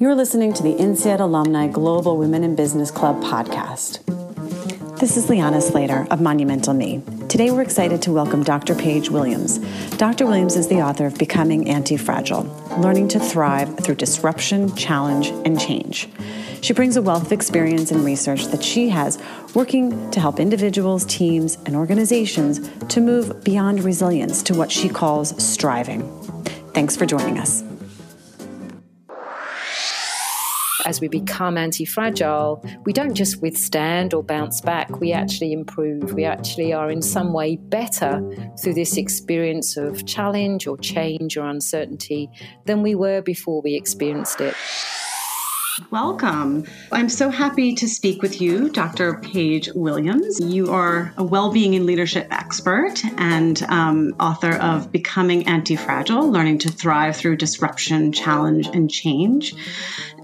You're listening to the INSEAD Alumni Global Women in Business Club podcast. This is Liana Slater of Monumental Me. Today we're excited to welcome Dr. Paige Williams. Dr. Williams is the author of Becoming Anti Fragile Learning to Thrive Through Disruption, Challenge, and Change. She brings a wealth of experience and research that she has working to help individuals, teams, and organizations to move beyond resilience to what she calls striving. Thanks for joining us. As we become anti fragile, we don't just withstand or bounce back, we actually improve. We actually are in some way better through this experience of challenge or change or uncertainty than we were before we experienced it. Welcome. I'm so happy to speak with you, Dr. Paige Williams. You are a well being and leadership expert and um, author of Becoming Anti Fragile Learning to Thrive Through Disruption, Challenge, and Change.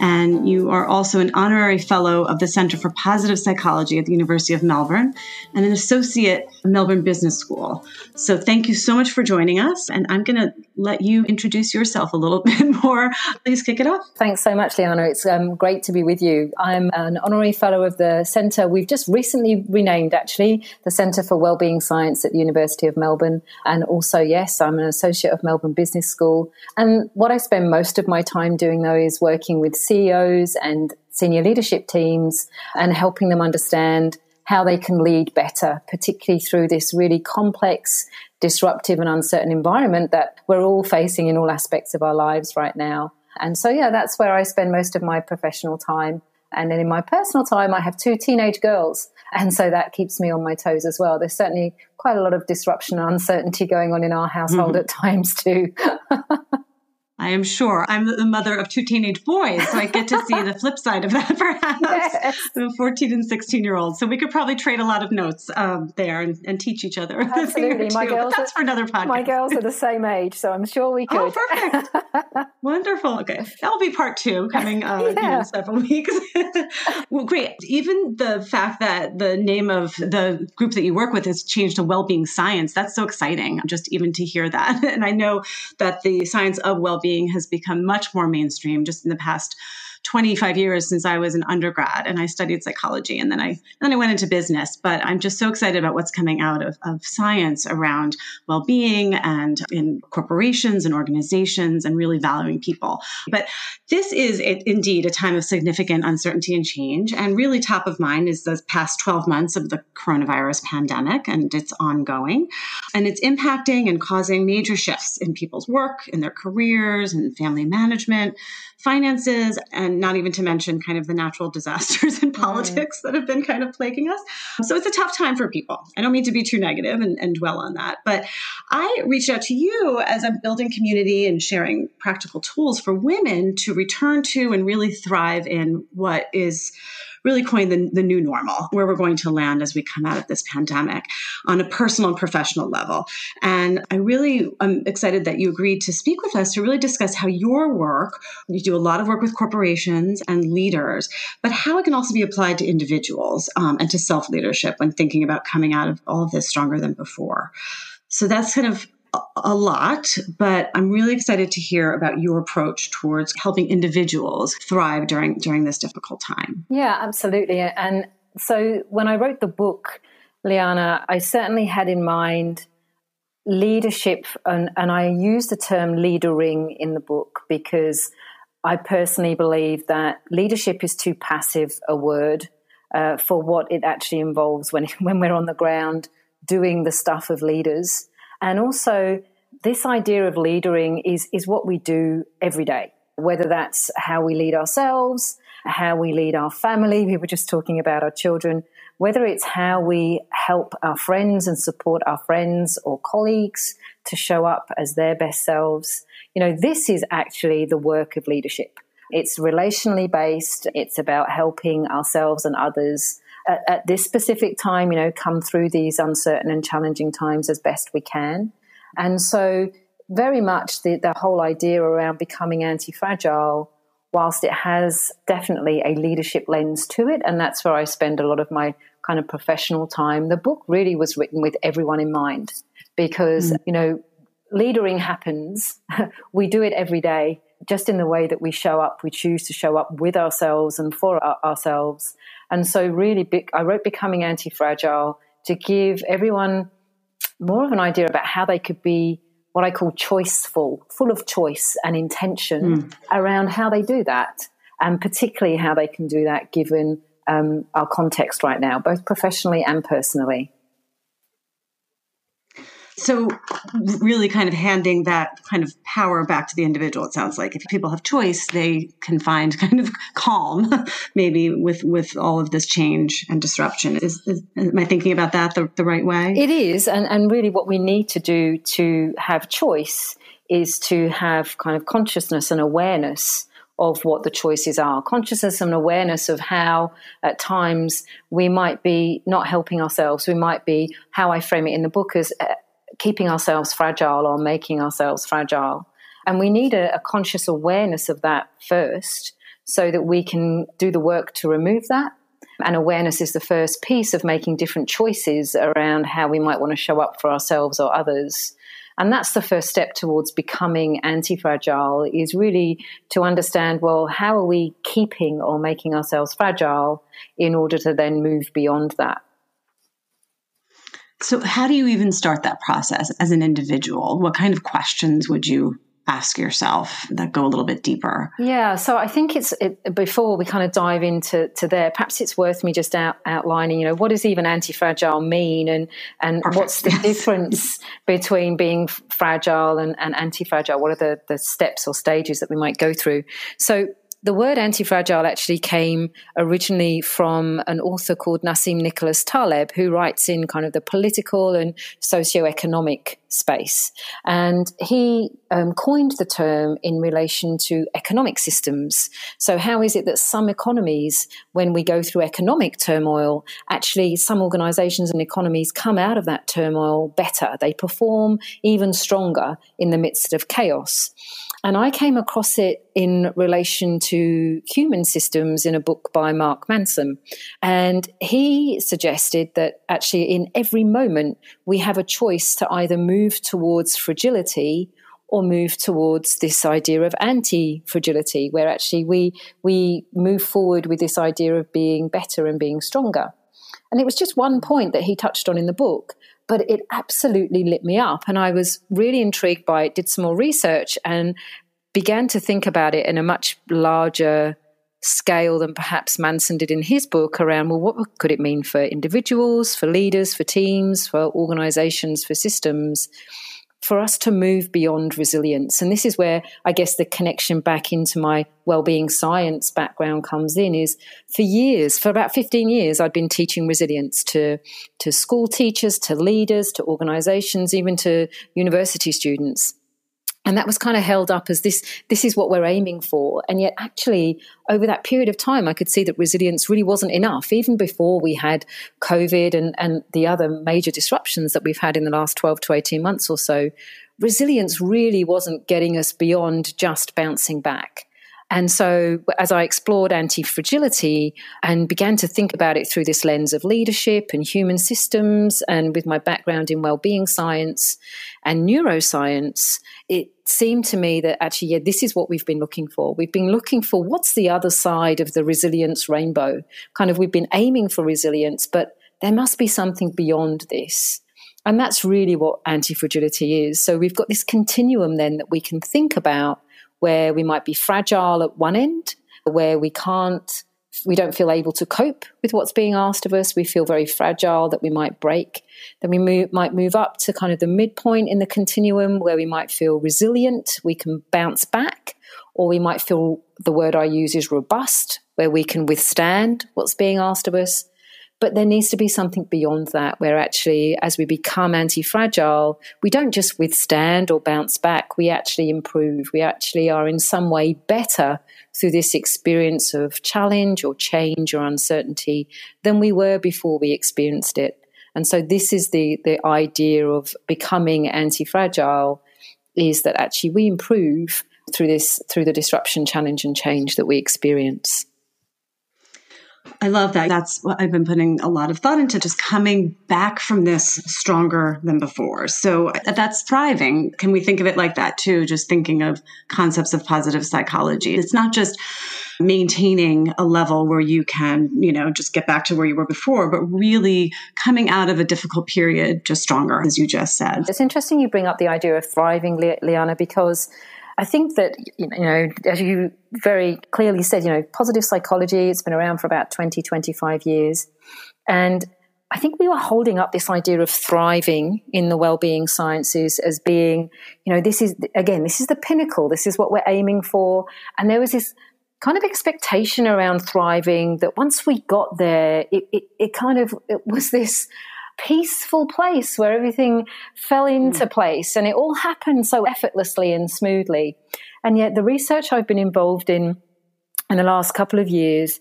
And you are also an honorary fellow of the Center for Positive Psychology at the University of Melbourne and an associate at Melbourne Business School. So thank you so much for joining us. And I'm going to let you introduce yourself a little bit more. Please kick it off. Thanks so much, Liana. It's um, Um, great to be with you. I'm an honorary fellow of the Centre. We've just recently renamed, actually, the Centre for Wellbeing Science at the University of Melbourne. And also, yes, I'm an associate of Melbourne Business School. And what I spend most of my time doing, though, is working with CEOs and senior leadership teams and helping them understand how they can lead better, particularly through this really complex, disruptive, and uncertain environment that we're all facing in all aspects of our lives right now. And so, yeah, that's where I spend most of my professional time. And then in my personal time, I have two teenage girls. And so that keeps me on my toes as well. There's certainly quite a lot of disruption and uncertainty going on in our household mm-hmm. at times too. I am sure. I'm the mother of two teenage boys, so I get to see the flip side of that, perhaps. Yes. The 14 and 16 year olds. So we could probably trade a lot of notes um, there and, and, teach each other. Absolutely. My girls that's are, for another podcast. My girls are the same age, so I'm sure we oh, could. Oh, perfect. Wonderful. Okay. That'll be part two coming uh, yeah. you know, several weeks. well, great. Even the fact that the name of the group that you work with has changed to well-being science, that's so exciting just even to hear that. And I know that the science of well being has become much more mainstream just in the past 25 years since I was an undergrad and I studied psychology and then I then I went into business. But I'm just so excited about what's coming out of, of science around well-being and in corporations and organizations and really valuing people. But this is indeed a time of significant uncertainty and change. And really top of mind is the past 12 months of the coronavirus pandemic and it's ongoing. And it's impacting and causing major shifts in people's work, in their careers, and family management, finances, and not even to mention kind of the natural disasters in mm. politics that have been kind of plaguing us. So it's a tough time for people. I don't mean to be too negative and, and dwell on that, but I reached out to you as I'm building community and sharing practical tools for women to return to and really thrive in what is really coined the, the new normal, where we're going to land as we come out of this pandemic on a personal and professional level. And I really am excited that you agreed to speak with us to really discuss how your work, you do a lot of work with corporations and leaders, but how it can also be applied to individuals um, and to self leadership when thinking about coming out of all of this stronger than before. So that's kind of a lot, but I'm really excited to hear about your approach towards helping individuals thrive during during this difficult time. Yeah, absolutely. And so when I wrote the book, Liana, I certainly had in mind leadership, and, and I use the term leadering in the book because I personally believe that leadership is too passive a word uh, for what it actually involves when when we're on the ground doing the stuff of leaders. And also, this idea of leadering is, is what we do every day, whether that's how we lead ourselves, how we lead our family. We were just talking about our children, whether it's how we help our friends and support our friends or colleagues to show up as their best selves. You know, this is actually the work of leadership. It's relationally based. It's about helping ourselves and others at, at this specific time, you know, come through these uncertain and challenging times as best we can. And so, very much the, the whole idea around becoming anti fragile, whilst it has definitely a leadership lens to it, and that's where I spend a lot of my kind of professional time, the book really was written with everyone in mind because, mm. you know, leadering happens. we do it every day just in the way that we show up, we choose to show up with ourselves and for our, ourselves. And so, really, I wrote Becoming Anti Fragile to give everyone more of an idea about how they could be what I call choiceful, full of choice and intention mm. around how they do that, and particularly how they can do that given um, our context right now, both professionally and personally. So, really, kind of handing that kind of power back to the individual. It sounds like if people have choice, they can find kind of calm, maybe with with all of this change and disruption. Is, is am I thinking about that the, the right way? It is, and and really, what we need to do to have choice is to have kind of consciousness and awareness of what the choices are. Consciousness and awareness of how at times we might be not helping ourselves. We might be, how I frame it in the book, as keeping ourselves fragile or making ourselves fragile. And we need a, a conscious awareness of that first so that we can do the work to remove that. And awareness is the first piece of making different choices around how we might want to show up for ourselves or others. And that's the first step towards becoming anti fragile is really to understand well, how are we keeping or making ourselves fragile in order to then move beyond that? So, how do you even start that process as an individual? What kind of questions would you ask yourself that go a little bit deeper? Yeah, so I think it's it, before we kind of dive into to there. Perhaps it's worth me just out, outlining, you know, what does even anti-fragile mean, and and Perfect. what's the yes. difference between being fragile and, and anti-fragile? What are the the steps or stages that we might go through? So the word anti-fragile actually came originally from an author called Nassim Nicholas Taleb, who writes in kind of the political and socio-economic space. And he um, coined the term in relation to economic systems. So how is it that some economies, when we go through economic turmoil, actually some organizations and economies come out of that turmoil better? They perform even stronger in the midst of chaos. And I came across it in relation to human systems in a book by Mark Manson. And he suggested that actually, in every moment, we have a choice to either move towards fragility or move towards this idea of anti-fragility, where actually we we move forward with this idea of being better and being stronger. And it was just one point that he touched on in the book, but it absolutely lit me up. And I was really intrigued by it, did some more research, and began to think about it in a much larger scale than perhaps Manson did in his book around, well, what could it mean for individuals, for leaders, for teams, for organizations, for systems? For us to move beyond resilience. And this is where I guess the connection back into my well-being science background comes in is for years, for about 15 years, I'd been teaching resilience to, to school teachers, to leaders, to organizations, even to university students and that was kind of held up as this this is what we're aiming for. And yet actually over that period of time i could see that resilience really wasn't enough even before we had covid and and the other major disruptions that we've had in the last 12 to 18 months or so. Resilience really wasn't getting us beyond just bouncing back and so, as I explored anti fragility and began to think about it through this lens of leadership and human systems, and with my background in well being science and neuroscience, it seemed to me that actually, yeah, this is what we've been looking for. We've been looking for what's the other side of the resilience rainbow. Kind of, we've been aiming for resilience, but there must be something beyond this. And that's really what anti fragility is. So we've got this continuum then that we can think about where we might be fragile at one end, where we can't, we don't feel able to cope with what's being asked of us. We feel very fragile that we might break. Then we move, might move up to kind of the midpoint in the continuum where we might feel resilient. We can bounce back, or we might feel the word I use is robust, where we can withstand what's being asked of us. But there needs to be something beyond that, where actually, as we become anti fragile, we don't just withstand or bounce back, we actually improve. We actually are in some way better through this experience of challenge or change or uncertainty than we were before we experienced it. And so, this is the, the idea of becoming anti fragile is that actually we improve through this through the disruption challenge and change that we experience I love that. That's what I've been putting a lot of thought into just coming back from this stronger than before. So that's thriving. Can we think of it like that too? Just thinking of concepts of positive psychology. It's not just maintaining a level where you can, you know, just get back to where you were before, but really coming out of a difficult period just stronger, as you just said. It's interesting you bring up the idea of thriving, Liana, because I think that, you know, as you very clearly said, you know, positive psychology, it's been around for about 20, 25 years. And I think we were holding up this idea of thriving in the well-being sciences as being, you know, this is, again, this is the pinnacle. This is what we're aiming for. And there was this kind of expectation around thriving that once we got there, it, it, it kind of it was this peaceful place where everything fell into mm. place and it all happened so effortlessly and smoothly. And yet, the research I've been involved in in the last couple of years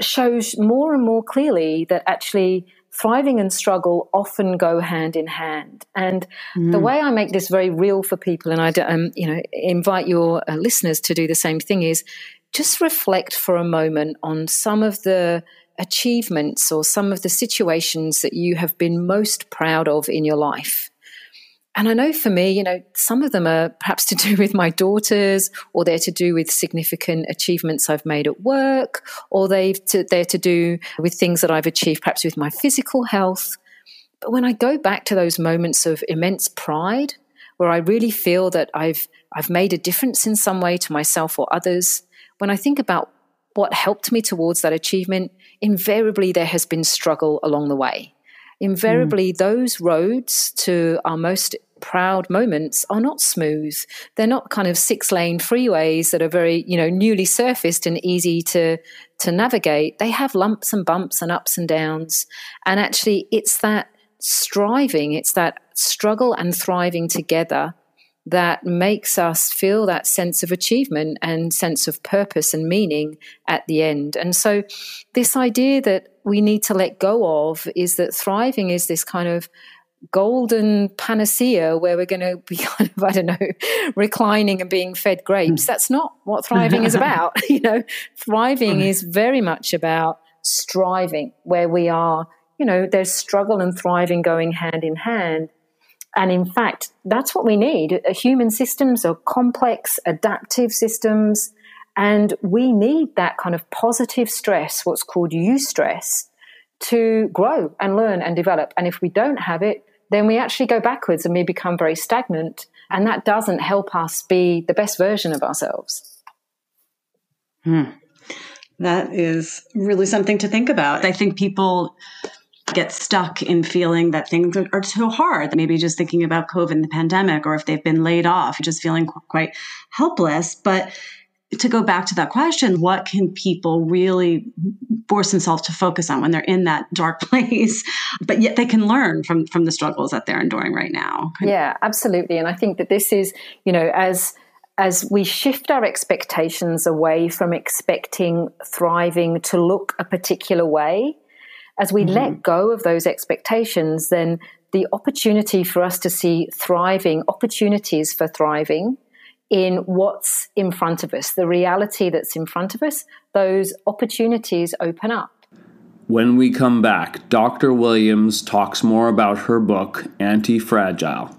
shows more and more clearly that actually thriving and struggle often go hand in hand. And mm. the way I make this very real for people, and I um, you know invite your uh, listeners to do the same thing, is just reflect for a moment on some of the achievements or some of the situations that you have been most proud of in your life. And I know for me, you know, some of them are perhaps to do with my daughters, or they're to do with significant achievements I've made at work, or they've to, they're to do with things that I've achieved perhaps with my physical health. But when I go back to those moments of immense pride, where I really feel that I've I've made a difference in some way to myself or others, when I think about what helped me towards that achievement, invariably there has been struggle along the way. Invariably, mm. those roads to our most proud moments are not smooth. They're not kind of six lane freeways that are very, you know, newly surfaced and easy to to navigate. They have lumps and bumps and ups and downs. And actually it's that striving, it's that struggle and thriving together that makes us feel that sense of achievement and sense of purpose and meaning at the end. And so, this idea that we need to let go of is that thriving is this kind of golden panacea where we're going to be kind of, I don't know, reclining and being fed grapes. Hmm. That's not what thriving is about. you know, thriving is very much about striving, where we are, you know, there's struggle and thriving going hand in hand. And in fact, that's what we need. Human systems are complex, adaptive systems, and we need that kind of positive stress, what's called eustress, to grow and learn and develop. And if we don't have it, then we actually go backwards and we become very stagnant. And that doesn't help us be the best version of ourselves. Hmm. That is really something to think about. I think people get stuck in feeling that things are, too hard. Maybe just thinking about COVID and the pandemic, or if they've been laid off, just feeling quite helpless. But to go back to that question, what can people really force themselves to focus on when they're in that dark place, but yet they can learn from from the struggles that they're enduring right now? Yeah, absolutely. And I think that this is, you know, as as we shift our expectations away from expecting thriving to look a particular way, as we mm-hmm. let go of those expectations, then the opportunity for us to see thriving, opportunities for thriving in what's in front of us, the reality that's in front of us, those opportunities open up. When we come back, Dr. Williams talks more about her book, Anti Fragile.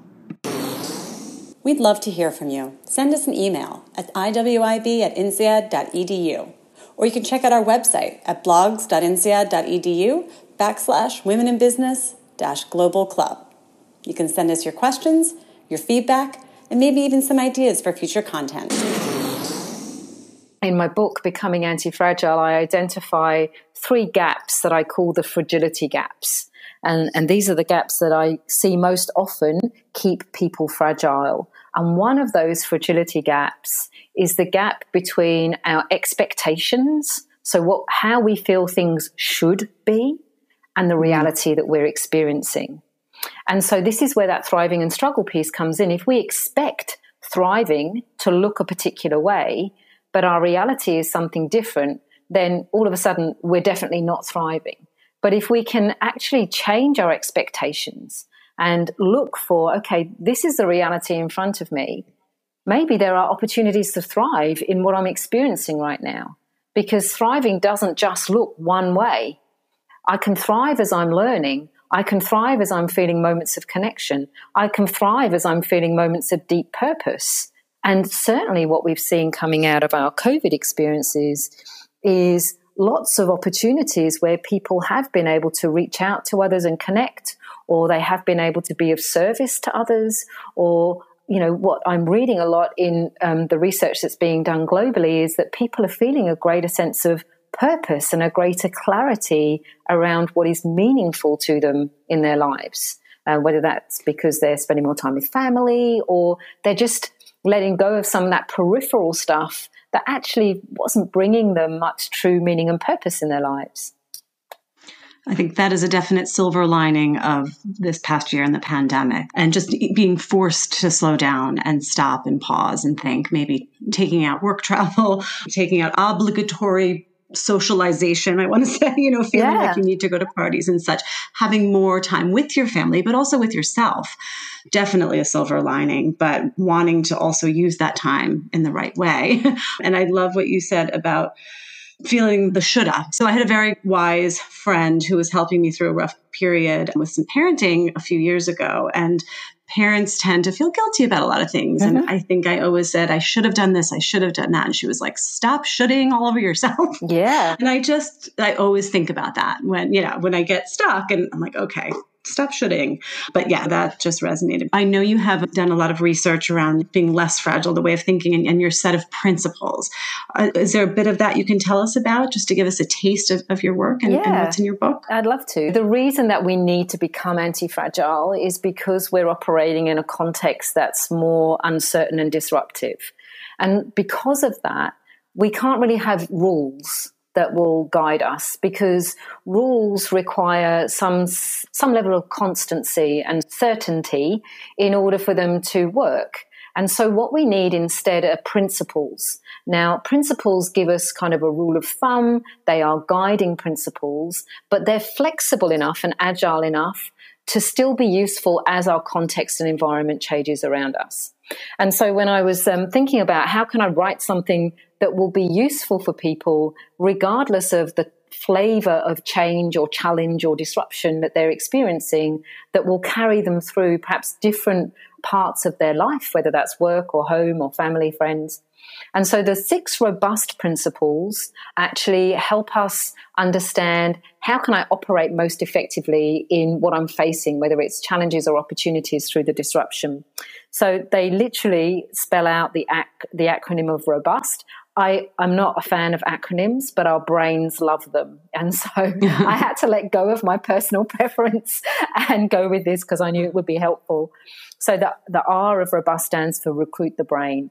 We'd love to hear from you. Send us an email at iwib at insead.edu or you can check out our website at blogs.insead.edu backslash women in business dash global club. You can send us your questions, your feedback, and maybe even some ideas for future content. In my book, Becoming Anti Fragile, I identify three gaps that I call the fragility gaps. And, and these are the gaps that I see most often keep people fragile. And one of those fragility gaps is the gap between our expectations, so what how we feel things should be, and the mm. reality that we're experiencing. And so this is where that thriving and struggle piece comes in. If we expect thriving to look a particular way, but our reality is something different, then all of a sudden we're definitely not thriving. But if we can actually change our expectations and look for, okay, this is the reality in front of me, maybe there are opportunities to thrive in what I'm experiencing right now. because thriving doesn't just look one way. I can thrive as I'm learning. I can thrive as I'm feeling moments of connection. I can thrive as I'm feeling moments of deep purpose. And certainly, what we've seen coming out of our COVID experiences is lots of opportunities where people have been able to reach out to others and connect, or they have been able to be of service to others, or you know what I'm reading a lot in um, the research that's being done globally is that people are feeling a greater sense of purpose and a greater clarity around what is meaningful to them in their lives. Uh, whether that's because they're spending more time with family or they're just letting go of some of that peripheral stuff that actually wasn't bringing them much true meaning and purpose in their lives. I think that is a definite silver lining of this past year in the pandemic and just being forced to slow down and stop and pause and think, maybe taking out work travel, taking out obligatory socialization, I want to say, you know, feeling yeah. like you need to go to parties and such, having more time with your family, but also with yourself. Definitely a silver lining, but wanting to also use that time in the right way. and I love what you said about feeling the shoulda. So I had a very wise friend who was helping me through a rough period with some parenting a few years ago. And parents tend to feel guilty about a lot of things. Mm-hmm. And I think I always said, I should have done this, I should have done that. And she was like, stop shoulding all over yourself. Yeah. And I just, I always think about that when, you know, when I get stuck and I'm like, okay, stop shooting. But yeah, that just resonated. I know you have done a lot of research around being less fragile, the way of thinking, and, and your set of principles. Uh, is there a bit of that you can tell us about just to give us a taste of, of your work and, yeah, and what's in your book? I'd love to. The reason that we need to become anti fragile is because we're operating in a context that's more uncertain and disruptive. And because of that, we can't really have rules that will guide us because rules require some some level of constancy and certainty in order for them to work. And so what we need instead are principles. Now, principles give us kind of a rule of thumb. They are guiding principles, but they're flexible enough and agile enough to still be useful as our context and environment changes around us. And so when I was um, thinking about how can I write something that will be useful for people, regardless of the flavor of change or challenge or disruption that they're experiencing, that will carry them through perhaps different parts of their life, whether that's work or home or family, friends. And so the six robust principles actually help us understand how can I operate most effectively in what I'm facing, whether it's challenges or opportunities through the disruption. So they literally spell out the, ac- the acronym of robust. I, I'm not a fan of acronyms, but our brains love them. And so I had to let go of my personal preference and go with this because I knew it would be helpful. So the, the R of robust stands for recruit the brain.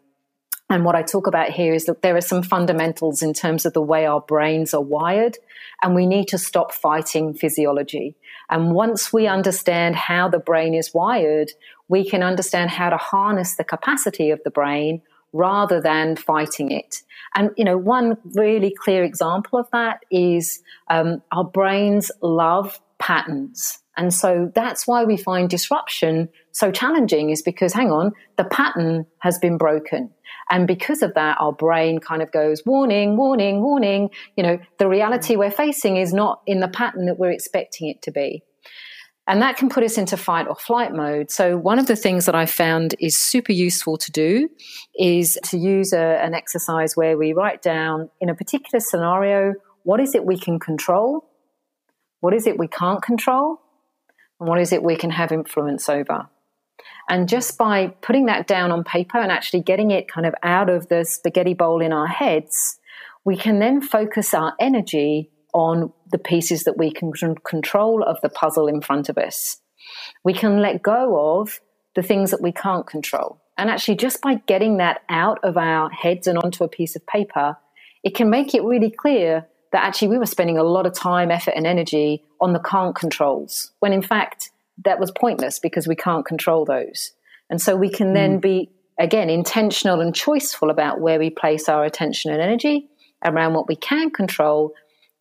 And what I talk about here is that there are some fundamentals in terms of the way our brains are wired, and we need to stop fighting physiology. And once we understand how the brain is wired, we can understand how to harness the capacity of the brain rather than fighting it. And, you know, one really clear example of that is um, our brains love patterns. And so that's why we find disruption so challenging is because, hang on, the pattern has been broken. And because of that, our brain kind of goes, warning, warning, warning. You know, the reality we're facing is not in the pattern that we're expecting it to be. And that can put us into fight or flight mode. So, one of the things that I found is super useful to do is to use a, an exercise where we write down in a particular scenario what is it we can control, what is it we can't control, and what is it we can have influence over. And just by putting that down on paper and actually getting it kind of out of the spaghetti bowl in our heads, we can then focus our energy on the pieces that we can control of the puzzle in front of us. We can let go of the things that we can't control. And actually, just by getting that out of our heads and onto a piece of paper, it can make it really clear that actually we were spending a lot of time, effort, and energy on the can't controls, when in fact, that was pointless because we can't control those. And so we can then mm. be, again, intentional and choiceful about where we place our attention and energy around what we can control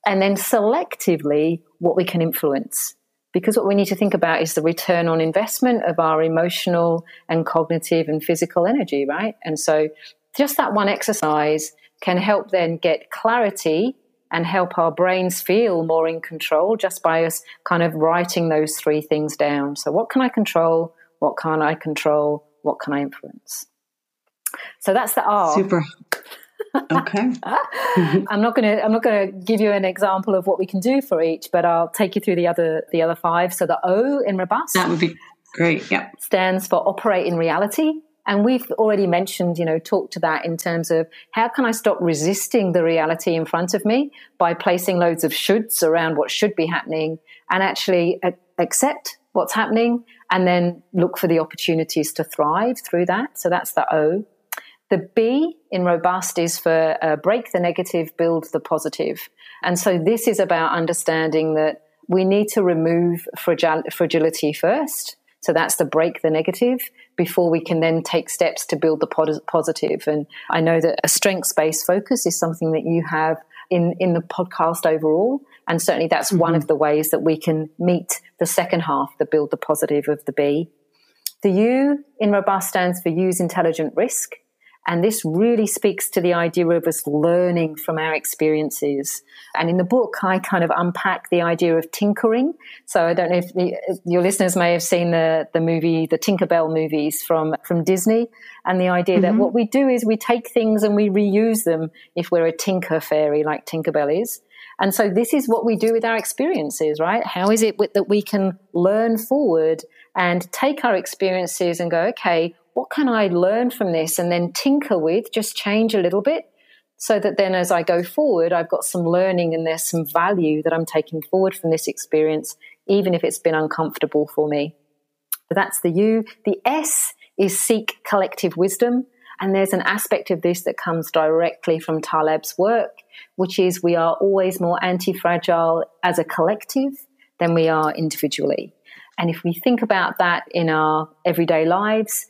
and then selectively what we can influence. Because what we need to think about is the return on investment of our emotional and cognitive and physical energy, right? And so just that one exercise can help then get clarity and help our brains feel more in control just by us kind of writing those three things down. So, what can I control? What can't I control? What can I influence? So that's the R. Super. Okay. I'm not going to I'm not going to give you an example of what we can do for each, but I'll take you through the other the other five. So the O in robust. That would be great. Yeah. Stands for operate in reality. And we've already mentioned, you know, talked to that in terms of how can I stop resisting the reality in front of me by placing loads of shoulds around what should be happening and actually accept what's happening and then look for the opportunities to thrive through that. So that's the O. The B in robust is for uh, break the negative, build the positive. And so this is about understanding that we need to remove fragil- fragility first. So that's the break the negative before we can then take steps to build the positive. And I know that a strengths based focus is something that you have in, in the podcast overall. And certainly that's mm-hmm. one of the ways that we can meet the second half, the build the positive of the B. The U in robust stands for use intelligent risk. And this really speaks to the idea of us learning from our experiences. And in the book, I kind of unpack the idea of tinkering. So I don't know if the, your listeners may have seen the, the movie, the Tinkerbell movies from, from Disney. And the idea mm-hmm. that what we do is we take things and we reuse them if we're a tinker fairy like Tinkerbell is. And so this is what we do with our experiences, right? How is it that we can learn forward and take our experiences and go, okay, what can I learn from this and then tinker with, just change a little bit so that then as I go forward, I've got some learning and there's some value that I'm taking forward from this experience, even if it's been uncomfortable for me. But that's the U. The S is seek collective wisdom. And there's an aspect of this that comes directly from Taleb's work, which is we are always more anti fragile as a collective than we are individually. And if we think about that in our everyday lives,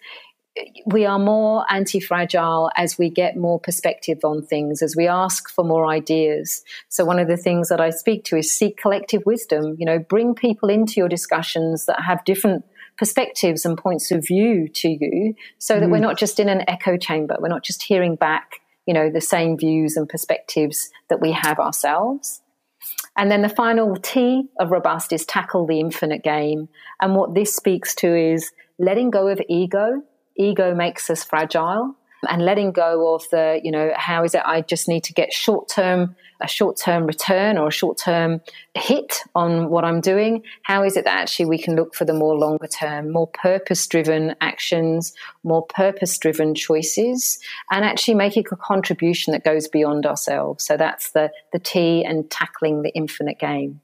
we are more anti fragile as we get more perspective on things, as we ask for more ideas. So, one of the things that I speak to is seek collective wisdom. You know, bring people into your discussions that have different perspectives and points of view to you so that mm. we're not just in an echo chamber. We're not just hearing back, you know, the same views and perspectives that we have ourselves. And then the final T of robust is tackle the infinite game. And what this speaks to is letting go of ego ego makes us fragile and letting go of the, you know, how is it I just need to get short term, a short term return or a short term hit on what I'm doing? How is it that actually we can look for the more longer term, more purpose driven actions, more purpose driven choices, and actually making a contribution that goes beyond ourselves? So that's the, the T and tackling the infinite game.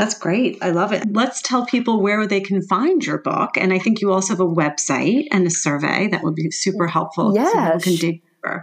That's great. I love it. Let's tell people where they can find your book. And I think you also have a website and a survey that would be super helpful. Yeah. So can dig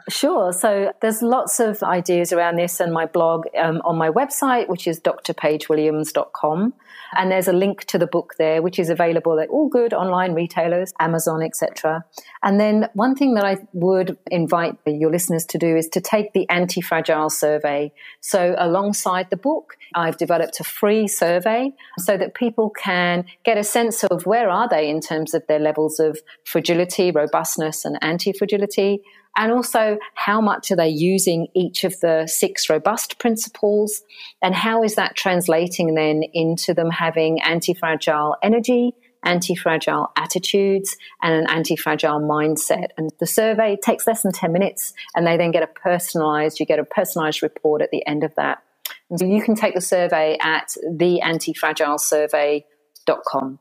Sure. So there's lots of ideas around this and my blog um, on my website, which is drpaigewilliams.com. And there's a link to the book there, which is available at all good online retailers, Amazon, etc. And then one thing that I would invite your listeners to do is to take the anti-fragile survey. So alongside the book, I've developed a free survey so that people can get a sense of where are they in terms of their levels of fragility, robustness, and anti-fragility and also how much are they using each of the six robust principles and how is that translating then into them having anti-fragile energy anti-fragile attitudes and an anti-fragile mindset? And the survey takes less than 10 minutes and they then get a personalized you get a personalized report at the end of that. And so you can take the survey at theantifragilesurvey.com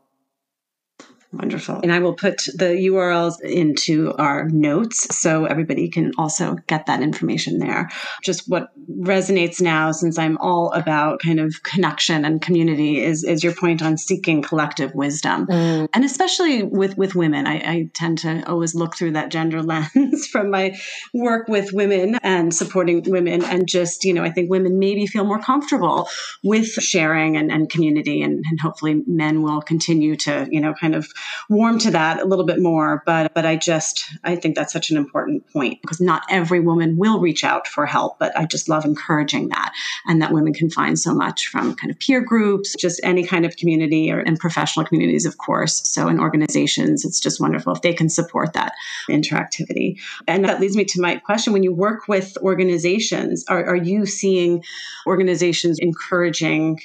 Wonderful. And I will put the URLs into our notes so everybody can also get that information there. Just what resonates now, since I'm all about kind of connection and community, is, is your point on seeking collective wisdom. Mm. And especially with, with women, I, I tend to always look through that gender lens from my work with women and supporting women. And just, you know, I think women maybe feel more comfortable with sharing and, and community. And, and hopefully men will continue to, you know, kind of warm to that a little bit more. But but I just I think that's such an important point because not every woman will reach out for help. But I just love encouraging that and that women can find so much from kind of peer groups, just any kind of community or and professional communities, of course. So in organizations, it's just wonderful if they can support that interactivity. And that leads me to my question: When you work with organizations, are, are you seeing organizations encouraging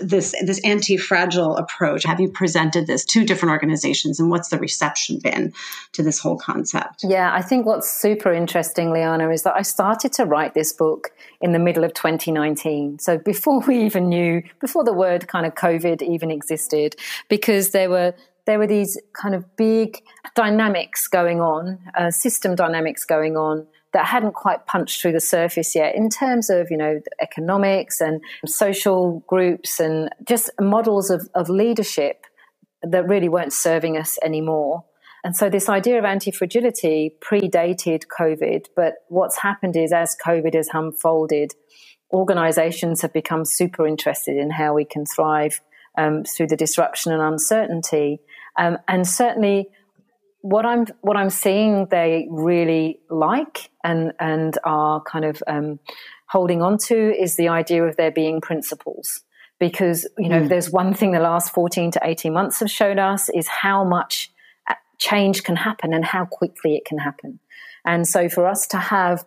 this this anti-fragile approach. Have you presented this to different organizations and what's the reception been to this whole concept? Yeah i think what's super interesting liana is that i started to write this book in the middle of 2019 so before we even knew before the word kind of covid even existed because there were there were these kind of big dynamics going on uh, system dynamics going on that hadn't quite punched through the surface yet in terms of, you know, economics and social groups and just models of, of leadership that really weren't serving us anymore. And so this idea of anti-fragility predated COVID, but what's happened is as COVID has unfolded, organizations have become super interested in how we can thrive um, through the disruption and uncertainty. Um, and certainly what I'm what I'm seeing they really like and and are kind of um, holding on to is the idea of there being principles because you know mm. there's one thing the last 14 to 18 months have shown us is how much uh, change can happen and how quickly it can happen and so for us to have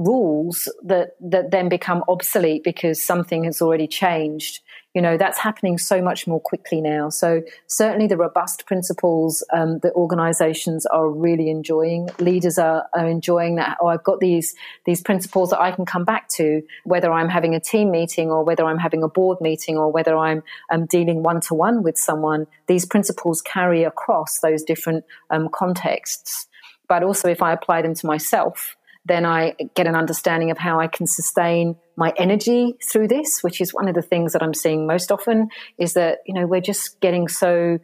rules that that then become obsolete because something has already changed. You know that's happening so much more quickly now. So certainly the robust principles um, that organizations are really enjoying leaders are, are enjoying that. Oh i've got these these principles that i can come back to whether i'm having a team meeting or whether i'm having a board meeting or whether i'm um, dealing one-to-one with someone. These principles carry across those different um, contexts. But also if i apply them to myself then I get an understanding of how I can sustain my energy through this, which is one of the things that I'm seeing most often is that, you know, we're just getting so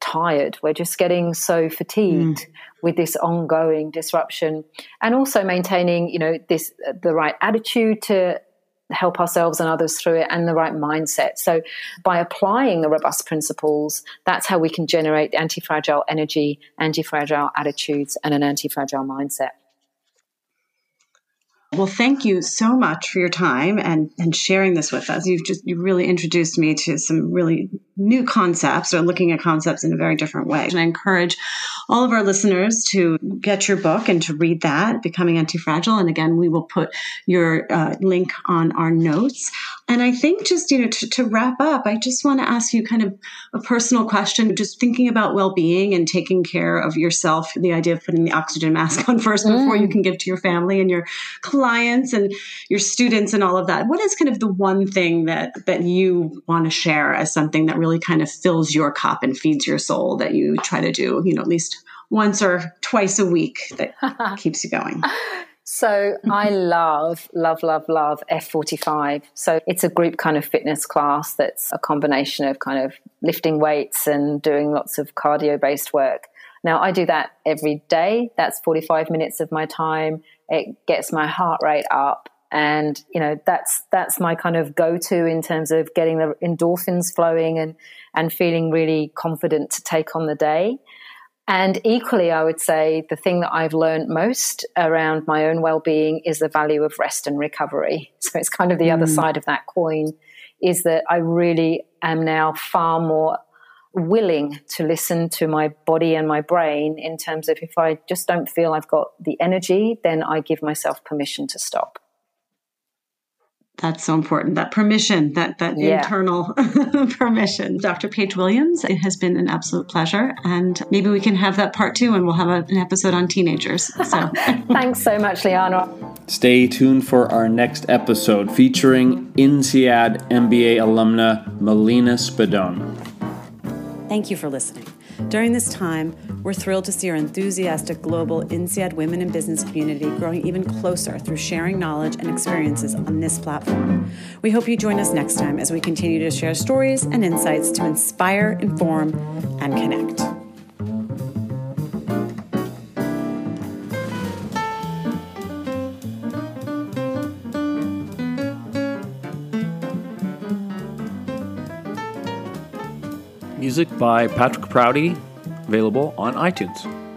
tired. We're just getting so fatigued mm. with this ongoing disruption and also maintaining, you know, this, the right attitude to help ourselves and others through it and the right mindset. So by applying the robust principles, that's how we can generate anti-fragile energy, anti-fragile attitudes and an anti-fragile mindset. Well, thank you so much for your time and, and sharing this with us. You've just, you really introduced me to some really new concepts or looking at concepts in a very different way. And I encourage all of our listeners to get your book and to read that, Becoming Anti-Fragile. And again, we will put your uh, link on our notes. And I think just, you know, to, to wrap up, I just want to ask you kind of a personal question, just thinking about well-being and taking care of yourself, the idea of putting the oxygen mask on first mm. before you mm. can give to your family and your clients and your students and all of that. What is kind of the one thing that, that you want to share as something that really kind of fills your cup and feeds your soul that you try to do, you know, at least once or twice a week that keeps you going? So I mm-hmm. love, love, love, love F45. So it's a group kind of fitness class that's a combination of kind of lifting weights and doing lots of cardio based work. Now I do that every day. That's 45 minutes of my time. It gets my heart rate up. And, you know, that's, that's my kind of go to in terms of getting the endorphins flowing and, and feeling really confident to take on the day. And equally, I would say the thing that I've learned most around my own well being is the value of rest and recovery. So it's kind of the mm. other side of that coin is that I really am now far more willing to listen to my body and my brain in terms of if I just don't feel I've got the energy, then I give myself permission to stop. That's so important. That permission, that that yeah. internal permission. Dr. Paige Williams, it has been an absolute pleasure, and maybe we can have that part two, and we'll have a, an episode on teenagers. So, thanks so much, Liana. Stay tuned for our next episode featuring INSEAD MBA alumna Melina Spadone. Thank you for listening. During this time, we're thrilled to see our enthusiastic global INSEAD women in business community growing even closer through sharing knowledge and experiences on this platform. We hope you join us next time as we continue to share stories and insights to inspire, inform, and connect. Music by Patrick Prouty, available on iTunes.